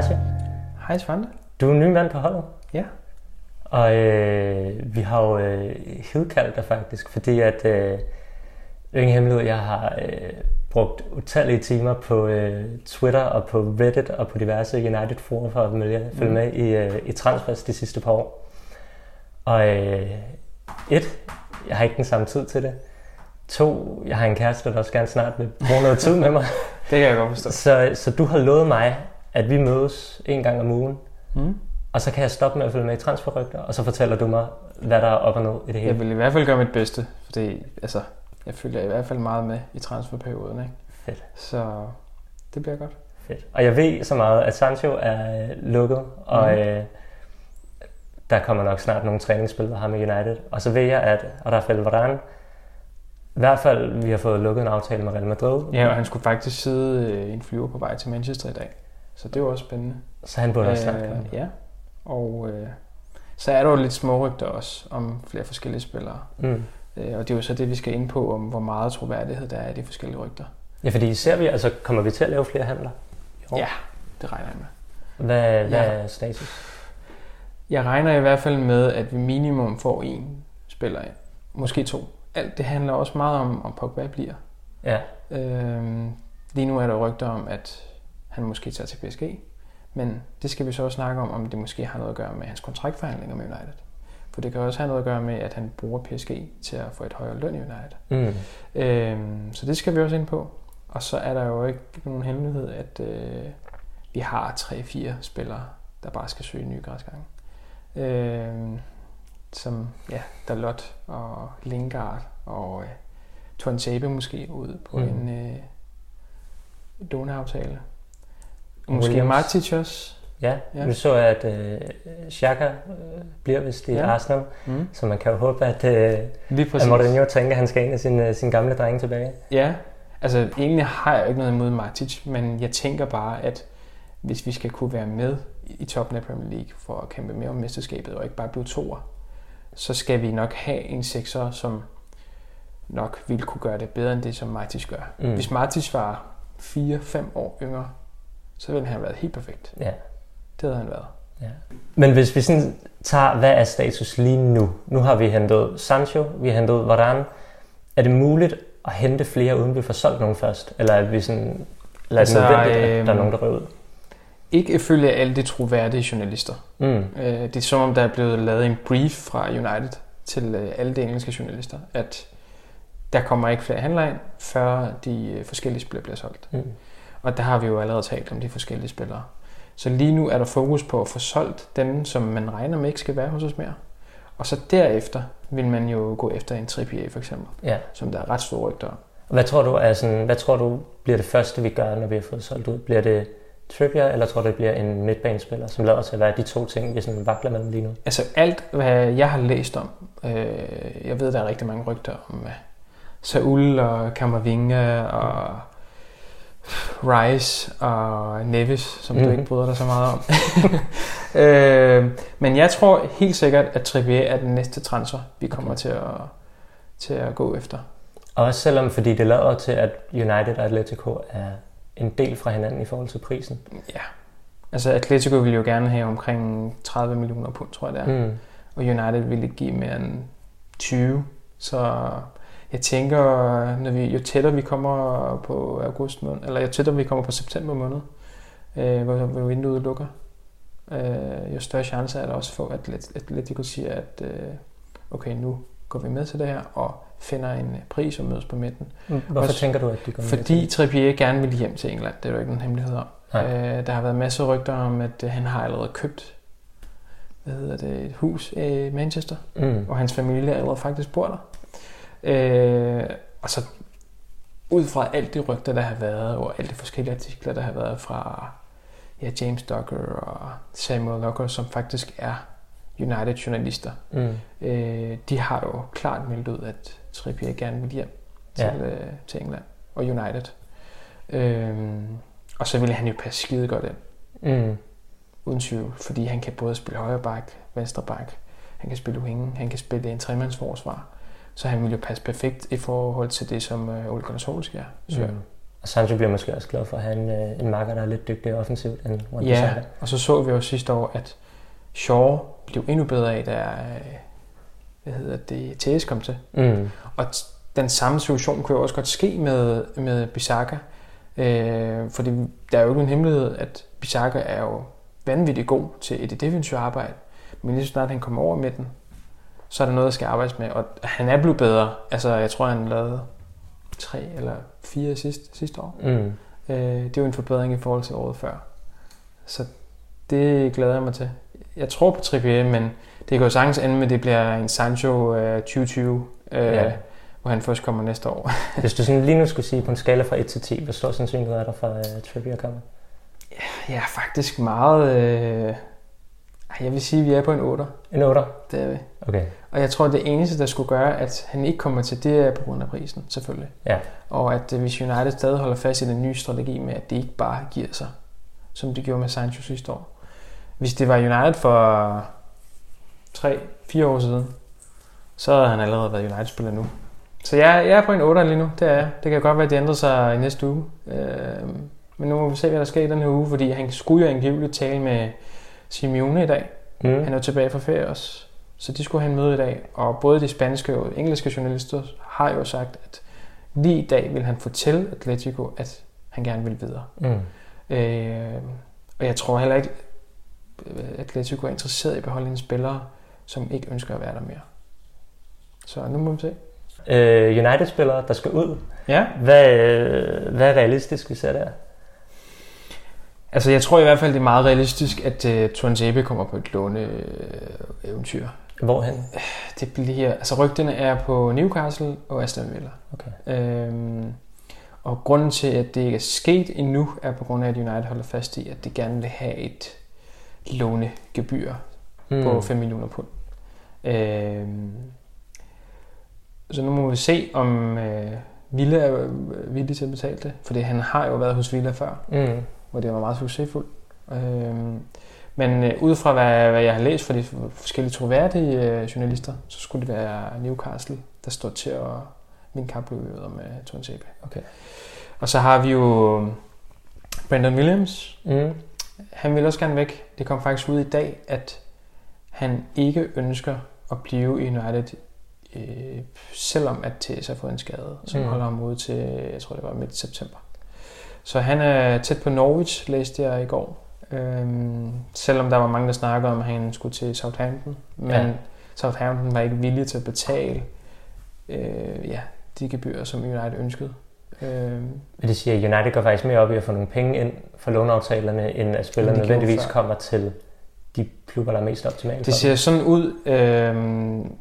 Martin. Hej Svante. Du er en ny mand på holdet. Ja. Og øh, vi har jo øh, hidkaldt dig faktisk, fordi at, øh, ingen hemmelighed, jeg har øh, brugt utallige timer på øh, Twitter og på Reddit og på diverse United forum for at følge, følge med i, øh, i transfers de sidste par år. Og øh, et, jeg har ikke den samme tid til det. To, jeg har en kæreste, der også gerne snart vil bruge noget tid med mig. Det kan jeg godt forstå. Så, så du har lovet mig, at vi mødes en gang om ugen, Mm. og så kan jeg stoppe med at følge med i transferrygter, og så fortæller du mig, hvad der er op og ned i det hele. Jeg vil i hvert fald gøre mit bedste, fordi altså, jeg følger i hvert fald meget med i transferperioden. Ikke? Fedt. Så det bliver godt. Fedt. Og jeg ved så meget, at Sancho er øh, lukket, og Mhm. øh, der kommer nok snart nogle træningsspil med ham i United. Og så ved jeg, at Rafael Varane, i hvert fald, vi har fået lukket en aftale med Real Madrid, Ja, og han skulle faktisk sidde øh, i en flyver på vej til Manchester i dag. Så det var også spændende. så han burde også komme. ja, og øh, så er der jo lidt smårygter også om flere forskellige spillere. Mm. Øh, og det er jo så det, vi skal ind på, om hvor meget troværdighed der er i de forskellige rygter. Ja, fordi ser vi, altså kommer vi til at lave flere handler? Jo. Ja, det regner jeg med. Hvad, hvad Ja. er status? Jeg regner i hvert fald med, at vi minimum får en spiller ind. Måske to. Alt det handler også meget om, om Pogba bliver. Ja, Øhm, lige nu er der rygter om, at han måske tager til PSG. Men det skal vi så også snakke om, om det måske har noget at gøre med hans kontraktforhandlinger med United. For det kan også have noget at gøre med, at han bruger PSG til at få et højere løn i United. mm. Øhm, så det skal vi også ind på. Og så er der jo ikke nogen hemmelighed, at øh, vi har 3-4 spillere, der bare skal søge nye græsgange. Øhm, som ja, Dalot og Lingard og øh, Tuanzebe måske ud på Mm. en øh, låneaftale. Måske Williams. Matic også. Ja, Ja. nu så jeg, at øh, Xhaka øh, bliver vist i Ja. Arsenal, Mm. så man kan jo håbe, at, øh, at. Mourinho tænker, at han skal ind i sin, øh, sin gamle dreng tilbage. Ja, altså egentlig har jeg jo ikke noget imod Matic, men jeg tænker bare, at hvis vi skal kunne være med i toppen af Premier League for at kæmpe mere om mesterskabet og ikke bare blive toer, så skal vi nok have en sekser, som nok ville kunne gøre det bedre end det, som Matic gør. Mm. Hvis Matic var 4-5 år yngre, så ville han have været helt perfekt. Ja. Det havde han været. Men hvis vi sådan tager, hvad er status lige nu? Nu har vi hentet Sancho, vi har hentet Varane. Er det muligt at hente flere, uden vi får solgt nogen først? Eller er, vi sådan, eller er det Altså, nødvendigt, at øhm, der er nogen, der rører ud? Ikke ifølge alle de troværdige journalister. Mm. Øh, Det er som om, der er blevet lavet en brief fra United til øh, alle de engelske journalister, at der kommer ikke flere handler ind, før de øh, forskellige spillere bliver solgt. Mm. Og der har vi jo allerede talt om de forskellige spillere. Så lige nu er der fokus på at få solgt dem, som man regner med ikke skal være hos os mere. Og så derefter vil man jo gå efter en Trippier for eksempel, Ja. som der er ret store rygter om. Hvad tror du er sådan, hvad tror du bliver det første, vi gør, når vi har fået solgt ud? Bliver det Trippier, eller tror du, det bliver en midtbanespiller, som lader til at være de to ting, vi sådan vakler mellem lige nu? Altså alt, hvad jeg har læst om, øh, jeg ved, der er rigtig mange rygter om øh, Saul og Kammervinga og Rice og Nevis, som mm. du ikke bryder dig så meget om. øh, men jeg tror helt sikkert, at Trippier er den næste transfer, vi kommer Okay. til, at, til at gå efter. Og også selvom, fordi det lader til, at United og Atletico er en del fra hinanden i forhold til prisen. Ja. Altså Atletico vil jo gerne have omkring 30 millioner pund, tror jeg det er. Mm. og United ville give mere end 20. Så jeg tænker, når vi, jo tættere vi kommer på august måned, eller jo tættere vi kommer på september måned, øh, hvor, hvor vinduet lukker, øh, jo større chance er der også for, at Atlet- Atletico siger, at øh, okay, nu går vi med til det her, og finder en pris og mødes på midten. Hvorfor Også tænker du, at de går med Fordi? Trippier gerne vil hjem til England, det er jo ikke nogen hemmelighed om. Nej. Øh, der har været masser af rygter om, at øh, han har allerede købt hvad hedder det, et hus i Manchester, Mm. og hans familie allerede faktisk bor der. Øh, og så ud fra alt det rygter, der har været, og alle de forskellige artikler, der har været fra ja, James Docker og Samuel Locker, som faktisk er United-journalister, Mm. øh, de har jo klart meldt ud, at Trippier gerne vil hjem til, Ja. øh, til England og United. Øh, og så ville han jo passe skide godt ind, Mm. uden tvivl, fordi han kan både spille højre bak, venstre bak, han kan spille wing, han kan spille en tremandsforsvar, så han ville jo passe perfekt i forhold til det, som øh, Ole Gunnar Solskjaer søger. Mm. Og Sancho bliver måske også glad for at have en, øh, en marker, der er lidt dygtigere offensivt end Juan Ja, Bissaka. og så så vi jo sidste år, at Shaw blev endnu bedre af, da øh, hvad hedder det, TS kom til. Mm. Og t- den samme situation kunne jo også godt ske med, med Bisaka. Øh, fordi der er jo ikke en hemmelighed, at Bisaka er jo vanvittigt god til et defensivt arbejde. Men lige så snart han kommer over midten, så er der noget, der skal arbejdes med. Og han er blevet bedre. Altså, jeg tror, han lavede tre eller fire sidste, sidste år. Mm. Øh, det er jo en forbedring i forhold til året før. Så det glæder jeg mig til. Jeg tror på Trippier, men det kan jo sagtens ende med, at det bliver en Sancho øh, 2020, øh, Ja. hvor han først kommer næste år. Hvis du sådan lige nu skulle sige på en skala fra 1 til 10, hvor stor sandsynlighed er der for, at uh, Trippier kommer? Jeg er faktisk meget... Øh, jeg vil sige, at vi er på en 8. En 8? Det er vi. Okay. Og jeg tror, at det eneste, der skulle gøre, at han ikke kommer til, det er på grund af prisen, selvfølgelig. Ja. Og at øh, hvis United stadig holder fast i den nye strategi med, at det ikke bare giver sig, som det gjorde med Sancho sidste år. Hvis det var United for 3-4 år siden, så havde han allerede været United-spiller nu. Så jeg, jeg er på en 8 lige nu, det er jeg. Det kan godt være, at det ændrer sig i næste uge. Øh, men nu må vi se, hvad der sker i den her uge, fordi han skulle jo angiveligt tale med Simeone i dag. Mm. Han er tilbage fra ferie også. Så de skulle have en møde i dag. Og både de spanske og engelske journalister har jo sagt, at lige i dag vil han fortælle Atletico, at han gerne vil videre. Mm. Øh, og jeg tror heller ikke, at Atletico er interesseret i at beholde en spiller, som ikke ønsker at være der mere. Så nu må vi se. Øh, United-spillere, der skal ud. Ja. Hvad, øh, hvad er realistisk, vi ser der? Altså jeg tror i hvert fald, det er meget realistisk, at uh, Tuanzebe kommer på et låne uh, eventyr. Hvorhen? Det bliver, altså rygterne er på Newcastle og Aston Villa. Okay. Øhm, og grunden til, at det ikke er sket endnu, er på grund af, at United holder fast i, at de gerne vil have et lånegebyr mm. på 5 millioner pund. Øhm, så nu må vi se, om øh, Villa er øh, villig til at betale det. Fordi han har jo været hos Villa før, Mm. Hvor det var meget succesfuldt. Øhm, men øh, ud fra hvad, hvad jeg har læst fra de forskellige troværdige øh, journalister, så skulle det være Newcastle, der står til at vinde kapløbet med Tuanzebe. Okay. Og så har vi jo Brandon Williams. Mm. Han vil også gerne væk. Det kom faktisk ud i dag, at han ikke ønsker at blive i United, øh, selvom at TS har fået en skade, som mm. holder ham ude til, jeg tror det var midt september. Så han er tæt på Norwich, læste jeg i går. Øhm, selvom der var mange, der snakkede om, at han skulle til Southampton. Men Ja. Southampton var ikke villig til at betale øh, ja, de gebyrer, som United ønskede. Men det siger, at United går faktisk mere op i at få nogle penge ind for låneaftalerne, end at spillerne nødvendigvis før. kommer til de klubber, der er mest optimale Det ser sådan ud. Øhm,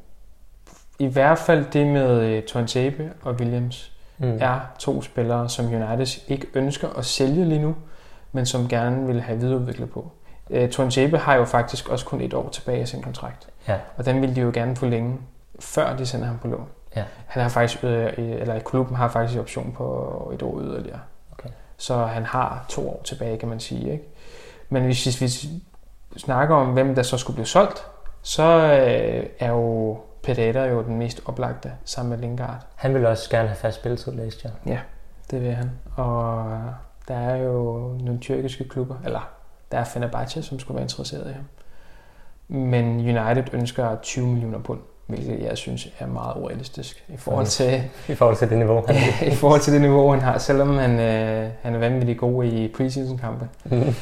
I hvert fald det med øh, Tuanzebe og Williams mm. er to spillere, som United ikke ønsker at sælge lige nu, men som gerne vil have videreudviklet på. Øh, Tuanzebe har jo faktisk også kun et år tilbage af sin kontrakt, Ja. og den vil de jo gerne forlænge, før de sender ham på lån. Ja. Han har faktisk, øh, eller klubben har faktisk option på et år yderligere. Okay. Så han har to år tilbage, kan man sige. Ikke? Men hvis, hvis vi snakker om, hvem der så skulle blive solgt, så øh, er jo Pedata jo den mest oplagte sammen med Lingard. Han vil også gerne have fast spilletid, læste jeg. Det vil han. Og der er jo nogle tyrkiske klubber, eller der er Fenerbahce, som skulle være interesseret i ham. Men United ønsker 20 millioner pund, hvilket jeg synes er meget urealistisk i forhold til, I forhold til det niveau, han i forhold til det niveau, han har, selvom han, øh, han er vanvittigt god i preseason-kampe.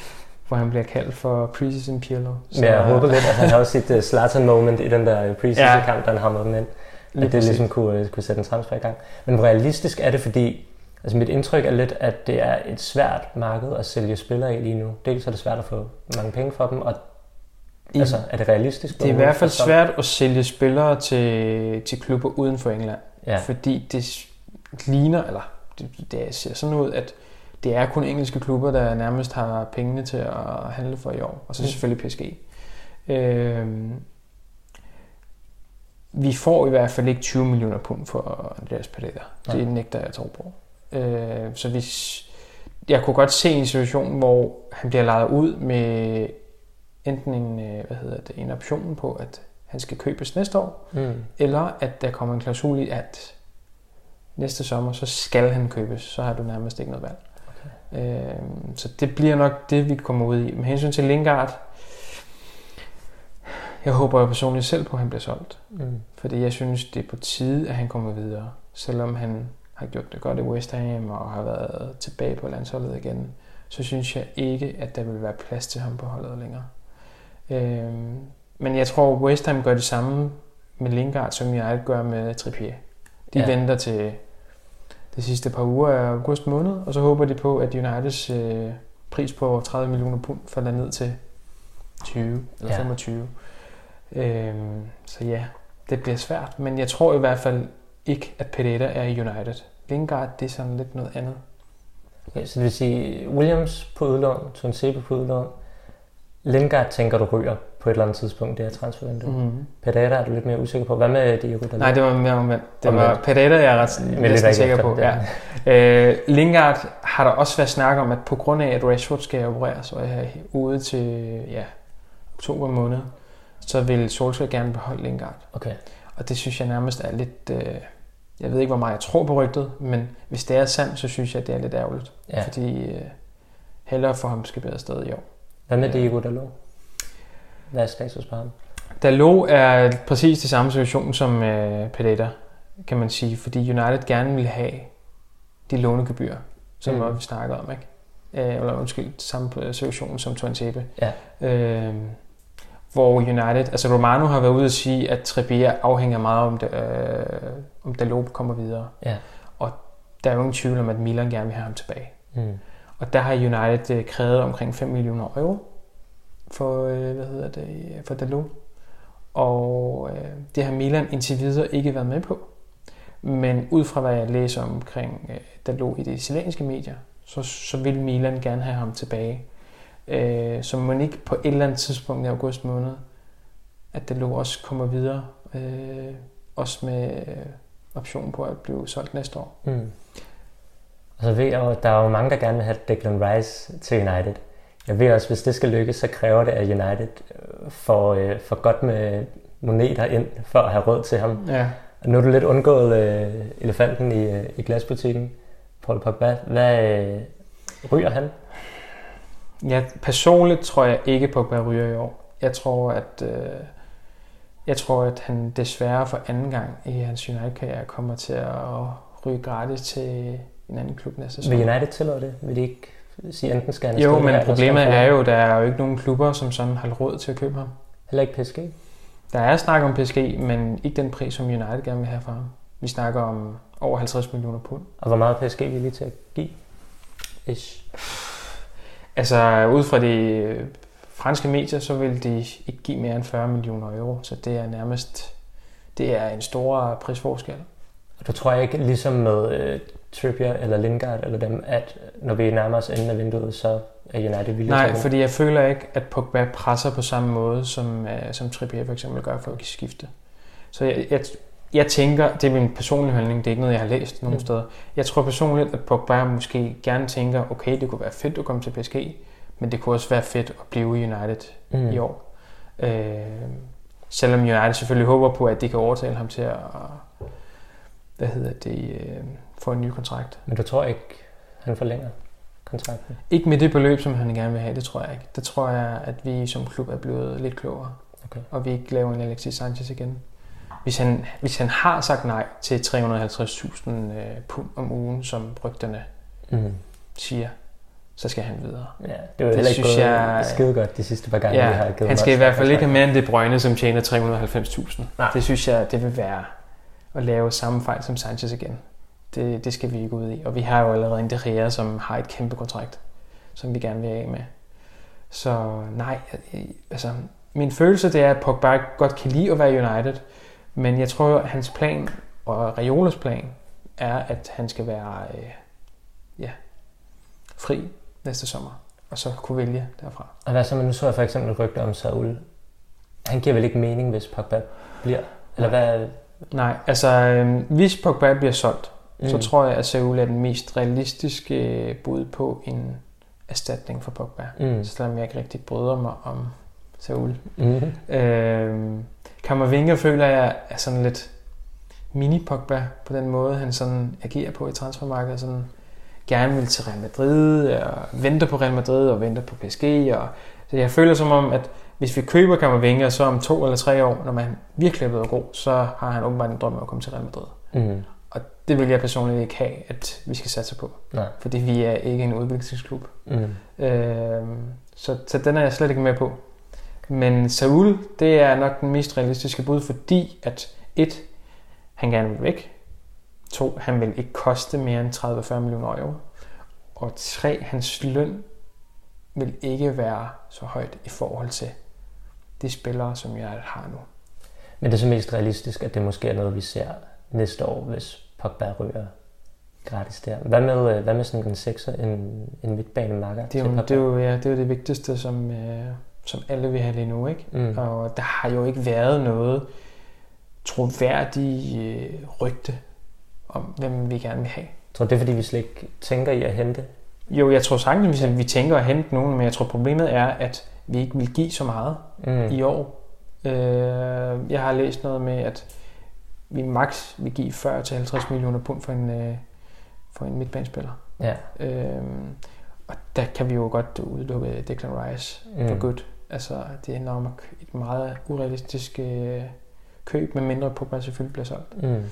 hvor han bliver kaldt for preseason Pirlo. Men jeg håber lidt, at han har også sit uh, Zlatan moment i den der preseason-kamp, da han hamrede den ind. At det præcis. ligesom kunne, øh, kunne sætte en transfer i gang. Men hvor realistisk er det, fordi altså mit indtryk er lidt, at det er et svært marked at sælge spillere i lige nu. Dels er det svært at få mange penge for dem, og I- altså, er det realistisk? Det er i hvert fald svært at sælge spillere til, til klubber uden for England. Ja. Fordi det ligner, eller det, det ser sådan ud, at det er kun engelske klubber, der nærmest har pengene til at handle for i år. Og så Mm. selvfølgelig PSG. Øhm, vi får i hvert fald ikke 20 millioner pund for Andreas Pereira. Det Nej. nægter jeg at tro på. Øh, så hvis, jeg kunne godt se en situation, hvor han bliver lejet ud med enten en, øh, hvad hedder det, en option på, at han skal købes næste år, Mm. eller at der kommer en klausul i, at næste sommer, så skal han købes. Så har du nærmest ikke noget valg. Øh, så det bliver nok det, vi kommer ud i. Med hensyn til Lingard, jeg håber jo personligt selv på, at han bliver solgt. Mm. Fordi jeg synes, det er på tide, at han kommer videre. Selvom han har gjort det godt i West Ham og har været tilbage på landsholdet igen, så synes jeg ikke, at der vil være plads til ham på holdet længere. Øhm, men jeg tror, West Ham gør det samme med Lingard, som jeg gør med Trippier. De ja. venter til de sidste par uger af august måned, og så håber de på, at Uniteds øh, pris på 30 millioner pund falder ned til 20 eller ja. 25. Øhm, så ja, det bliver svært, men jeg tror i hvert fald ikke, at Pereira er i United. Lingard, det er sådan lidt noget andet. Okay, så det vil sige, Williams på udlån, Tunsebe på udlån, Lingard tænker du ryger på et eller andet tidspunkt, det her transfervindue. Mm-hmm. Pereira er du lidt mere usikker på. Hvad med Diego Dalot? Nej, det var mere omvendt. Det var Pereira, jeg er ret næsten sikker på. Ja. Øh, Lingard har der også været snak om, at på grund af, at Rashford skal opereres, og er ude til ja, oktober måned, så vil Solskjaer gerne beholde Lingard. Okay. Og det synes jeg nærmest er lidt... Øh, jeg ved ikke, hvor meget jeg tror på rygtet, men hvis det er sandt, så synes jeg, at det er lidt ærgerligt. Ja. Fordi øh, hellere for ham skal bedre sted i år. Hvad med Diego Dalot? Hvad er status på ham? Dalot er præcis det samme situation som øh, Pedetta, kan man sige, fordi United gerne vil have de lånegebyr, som mm. vi snakkede om, ikke? Øh, eller undskyld, samme situation som Tuan Ja. Øh, hvor United, altså Romano har været ude at sige, at Trippier afhænger meget om, det, øh, om Dalot kommer videre. Ja. Og der er jo ingen tvivl om, at Milan gerne vil have ham tilbage. Mm. Og der har United øh, krævet omkring 5 millioner euro for, øh, hvad hedder det, for Dalot. Og øh, det har Milan indtil videre ikke været med på. Men ud fra hvad jeg læser omkring øh, Dalot i de italienske medier, så, så vil Milan gerne have ham tilbage. Øh, så man ikke på et eller andet tidspunkt i august måned, at Dalot også kommer videre. Øh, også med øh, option på at blive solgt næste år. Mm. Altså så ved jeg der er jo mange, der gerne vil have Declan Rice til United. Jeg ved også, hvis det skal lykkes, så kræver det, at United øh, får, øh, får godt med moneter ind, for at have råd til ham. Ja. Og nu er du lidt undgået øh, elefanten i, øh, i glasbutikken, Paul Pogba. Hvad øh, ryger han? Ja, personligt tror jeg ikke Pogba ryger i år. Jeg tror, at øh, jeg tror, at han desværre for anden gang i hans United-karriere kommer til at ryge gratis til en anden klub næste sæson. Vil United tillade det? Vil de ikke sige, enten skal han Jo, men her, problemet er jo, der er jo ikke nogen klubber, som sådan har råd til at købe ham. Heller ikke PSG? Der er snak om PSG, men ikke den pris, som United gerne vil have for ham. Vi snakker om over 50 millioner pund. Og hvor meget er PSG villig til at give? Ish. Altså, ud fra de franske medier, så vil de ikke give mere end 40 millioner euro, så det er nærmest det er en stor prisforskel. Og du tror ikke, ligesom med øh, Trippier eller Lingard eller dem, at når vi nærmer os enden af vinduet, så er United villige Nej, til fordi jeg føler ikke, at Pogba presser på samme måde, som, uh, som Trippier for eksempel gør for at skifte. Så jeg, jeg, jeg tænker, det er min personlige holdning, det er ikke noget, jeg har læst nogen mm. steder. Jeg tror personligt, at Pogba måske gerne tænker, okay, det kunne være fedt at komme til PSG, men det kunne også være fedt at blive i United mm. i år. Øh, selvom United selvfølgelig håber på, at de kan overtale ham til at hvad hedder det, øh, få en ny kontrakt. Men du tror ikke, han forlænger kontrakten? Ikke med det beløb, som han gerne vil have, det tror jeg ikke. Det tror jeg, at vi som klub er blevet lidt klogere. Okay. Og vi ikke laver en Alexis Sanchez igen. Hvis han, hvis han har sagt nej til 350.000 øh, pund om ugen, som rygterne mm. siger, så skal han videre. Ja, det var heller ikke synes jeg, skide godt de sidste par gange, ja, vi har givet Han skal i hvert fald ikke have mere end det Brøgne, som tjener 390.000. Det synes jeg, det vil være at lave samme fejl som Sanchez igen. Det, det skal vi ikke ud i. Og vi har jo allerede en De som har et kæmpe kontrakt, som vi gerne vil af med. Så nej, altså min følelse det er, at Pogba godt kan lide at være United, men jeg tror, at hans plan og Raiolas plan er, at han skal være øh, ja, fri næste sommer, og så kunne vælge derfra. Og hvad så, men nu så jeg for eksempel rygter om Saul. Han giver vel ikke mening, hvis Pogba bliver? Eller hvad, Nej, altså øh, hvis Pogba bliver solgt, mm. så tror jeg, at Seoul er den mest realistiske øh, bud på en erstatning for Pogba. Mm. Selvom jeg ikke rigtig bryder mig om Seoul. Mm. Øh, Kammervinger føler jeg er sådan lidt... mini Pogba på den måde, han sådan agerer på i transfermarkedet. Sådan gerne vil til Real Madrid, og venter på Real Madrid og venter på PSG. Og, så jeg føler som om, at hvis vi køber Kammervinger, så om to eller tre år, når man virkelig er blevet god, så har han åbenbart en drøm om at komme til Real Madrid. Mm. Og det vil jeg personligt ikke have, at vi skal satse på. Nej. Fordi vi er ikke en udviklingsklub. Mm. Øh, så, så den er jeg slet ikke med på. Men Saul, det er nok den mest realistiske bud, fordi at et, han gerne vil væk. To, han vil ikke koste mere end 30-40 millioner euro. Og tre, hans løn vil ikke være så højt i forhold til de spillere, som jeg har nu. Men det er så mest realistisk, at det måske er noget, vi ser næste år, hvis Pogba ryger gratis der. Hvad med, øh, hvad med sådan en sekser, en, en midtbanemakker Det er, jo, det, er jo, ja, det er jo det vigtigste, som, øh, som alle vil have lige nu. Ikke? Mm. Og der har jo ikke været noget troværdigt øh, rygte om, hvem vi gerne vil have. Jeg tror, det er fordi, vi slet ikke tænker i at hente. Jo, jeg tror sagtens, at vi tænker at hente nogen, men jeg tror problemet er, at vi ikke vil give så meget Mm. i år. Øh, jeg har læst noget med, at vi max vil give 40-50 millioner pund for en, øh, for en midtbanespiller. Ja. Øh, og der kan vi jo godt udelukke Declan Rice Mm. for godt. Altså, det er nok et meget urealistisk øh, køb, medmindre Pogba selvfølgelig bliver solgt. Mm.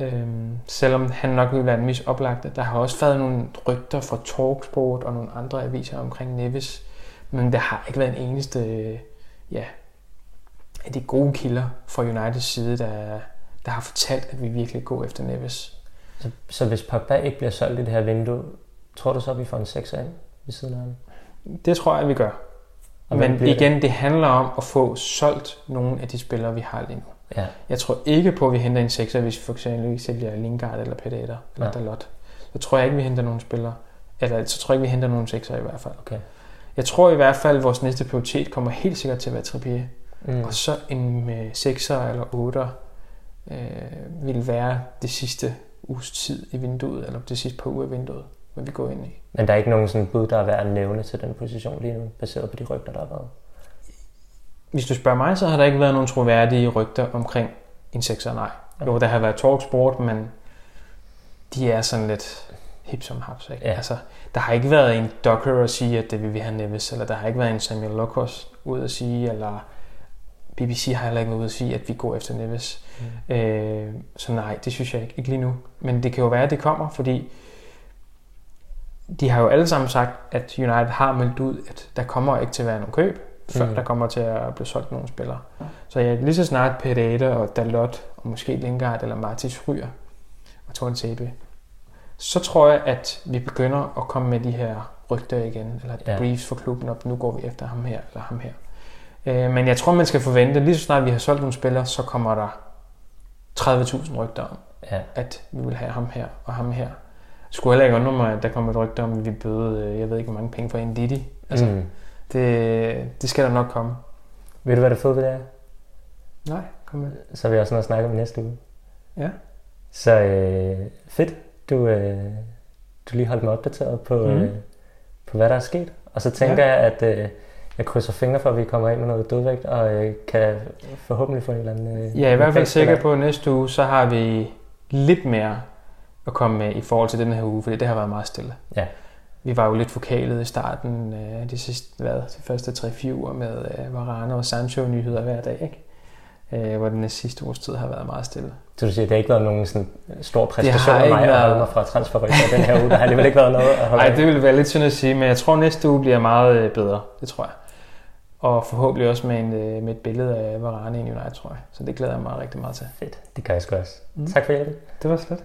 Øhm, selvom han nok vil være den mest oplagte. Der har også været nogle rygter fra Talksport og nogle andre aviser omkring Neves, men der har ikke været en eneste øh, ja, af de gode kilder fra Uniteds side, der, der har fortalt, at vi virkelig går efter Neves. Så, så hvis Pogba ikke bliver solgt i det her vindue, tror du så, at vi får en sekser ind ved siden af ham? Det tror jeg, at vi gør. Og Men bliver det? igen, det handler om at få solgt nogle af de spillere, vi har lige nu. Ja. Jeg tror ikke på, at vi henter en sekser, hvis vi for eksempel ikke sælger Lingard eller Pereira eller Ja. Dalot. Så tror jeg ikke, vi henter nogen spillere. Eller så tror jeg ikke, vi henter nogen sekser i hvert fald. Okay. Jeg tror i hvert fald, at vores næste prioritet kommer helt sikkert til at være Trippier. Mm. Og så en med sekser eller otter øh, vil være det sidste uges tid i vinduet, eller det sidste par uger i vinduet, hvad vi går ind i. Men der er ikke nogen sådan bud, der er værd at nævne til den position lige nu, baseret på de rygter, der har været. Hvis du spørger mig, så har der ikke været nogen troværdige rygter omkring en sekser, nej. Jo, der har været talksport, men de er sådan lidt hip som haps. Ikke? Ja. Altså, der har ikke været en Docker at sige, at det vil vi have Neves, eller der har ikke været en Samuel Lokos ud at sige, eller BBC har heller ikke været ude at sige, at vi går efter Neves. Mm. Øh, så nej, det synes jeg ikke, ikke lige nu. Men det kan jo være, at det kommer, fordi de har jo alle sammen sagt, at United har meldt ud, at der kommer ikke til at være nogen køb, før Mm. der kommer til at blive solgt nogle spillere. Så ja, lige så snart Pereira og Dalot, og måske Lingard eller Martis ryger, og Torn Sebe, så tror jeg, at vi begynder at komme med de her rygter igen, eller ja. briefs for klubben, og nu går vi efter ham her, eller ham her. Øh, men jeg tror, man skal forvente, lige så snart vi har solgt nogle spillere, så kommer der 30.000 rygter om, Ja. at vi vil have ham her og ham her. Jeg skulle heller ikke undre mig, at der kommer et rygte om, at vi bøde, øh, jeg ved ikke, hvor mange penge for en Didi. Altså, mm. det, det skal der nok komme. Ved du, hvad det det er? Nej, kom med. Så vil jeg også noget at snakke om næste uge. Ja. Så øh, fedt, du, øh, du lige holdt mig opdateret på, mm. Øh, på, hvad der er sket. Og så tænker ja. jeg, at øh, jeg krydser fingre for, at vi kommer ind med noget dødvægt, og øh, kan forhåbentlig få en eller anden... Øh, Jeg er i hvert fald sikker på, at næste uge, så har vi lidt mere at komme med i forhold til den her uge, fordi det har været meget stille. Ja. Vi var jo lidt fokalet i starten øh, de sidste, hvad, de første 3-4 uger med øh, Varane og Sancho nyheder hver dag, ikke? Øh, hvor den sidste uges tid har været meget stille. Så du siger, at det har ikke været nogen sådan stor præstation af mig at været- holde mig fra transferrygter den her uge. Der har alligevel ikke været noget at holde Nej, det ville være lidt synd at sige, men jeg tror, at næste uge bliver meget øh, bedre. Det tror jeg. Og forhåbentlig også med, en, øh, med et billede af Varane i United, tror jeg. Så det glæder jeg mig rigtig meget til. Fedt, det gør jeg sgu også. Mm. Tak for hjælpen. Det var slet.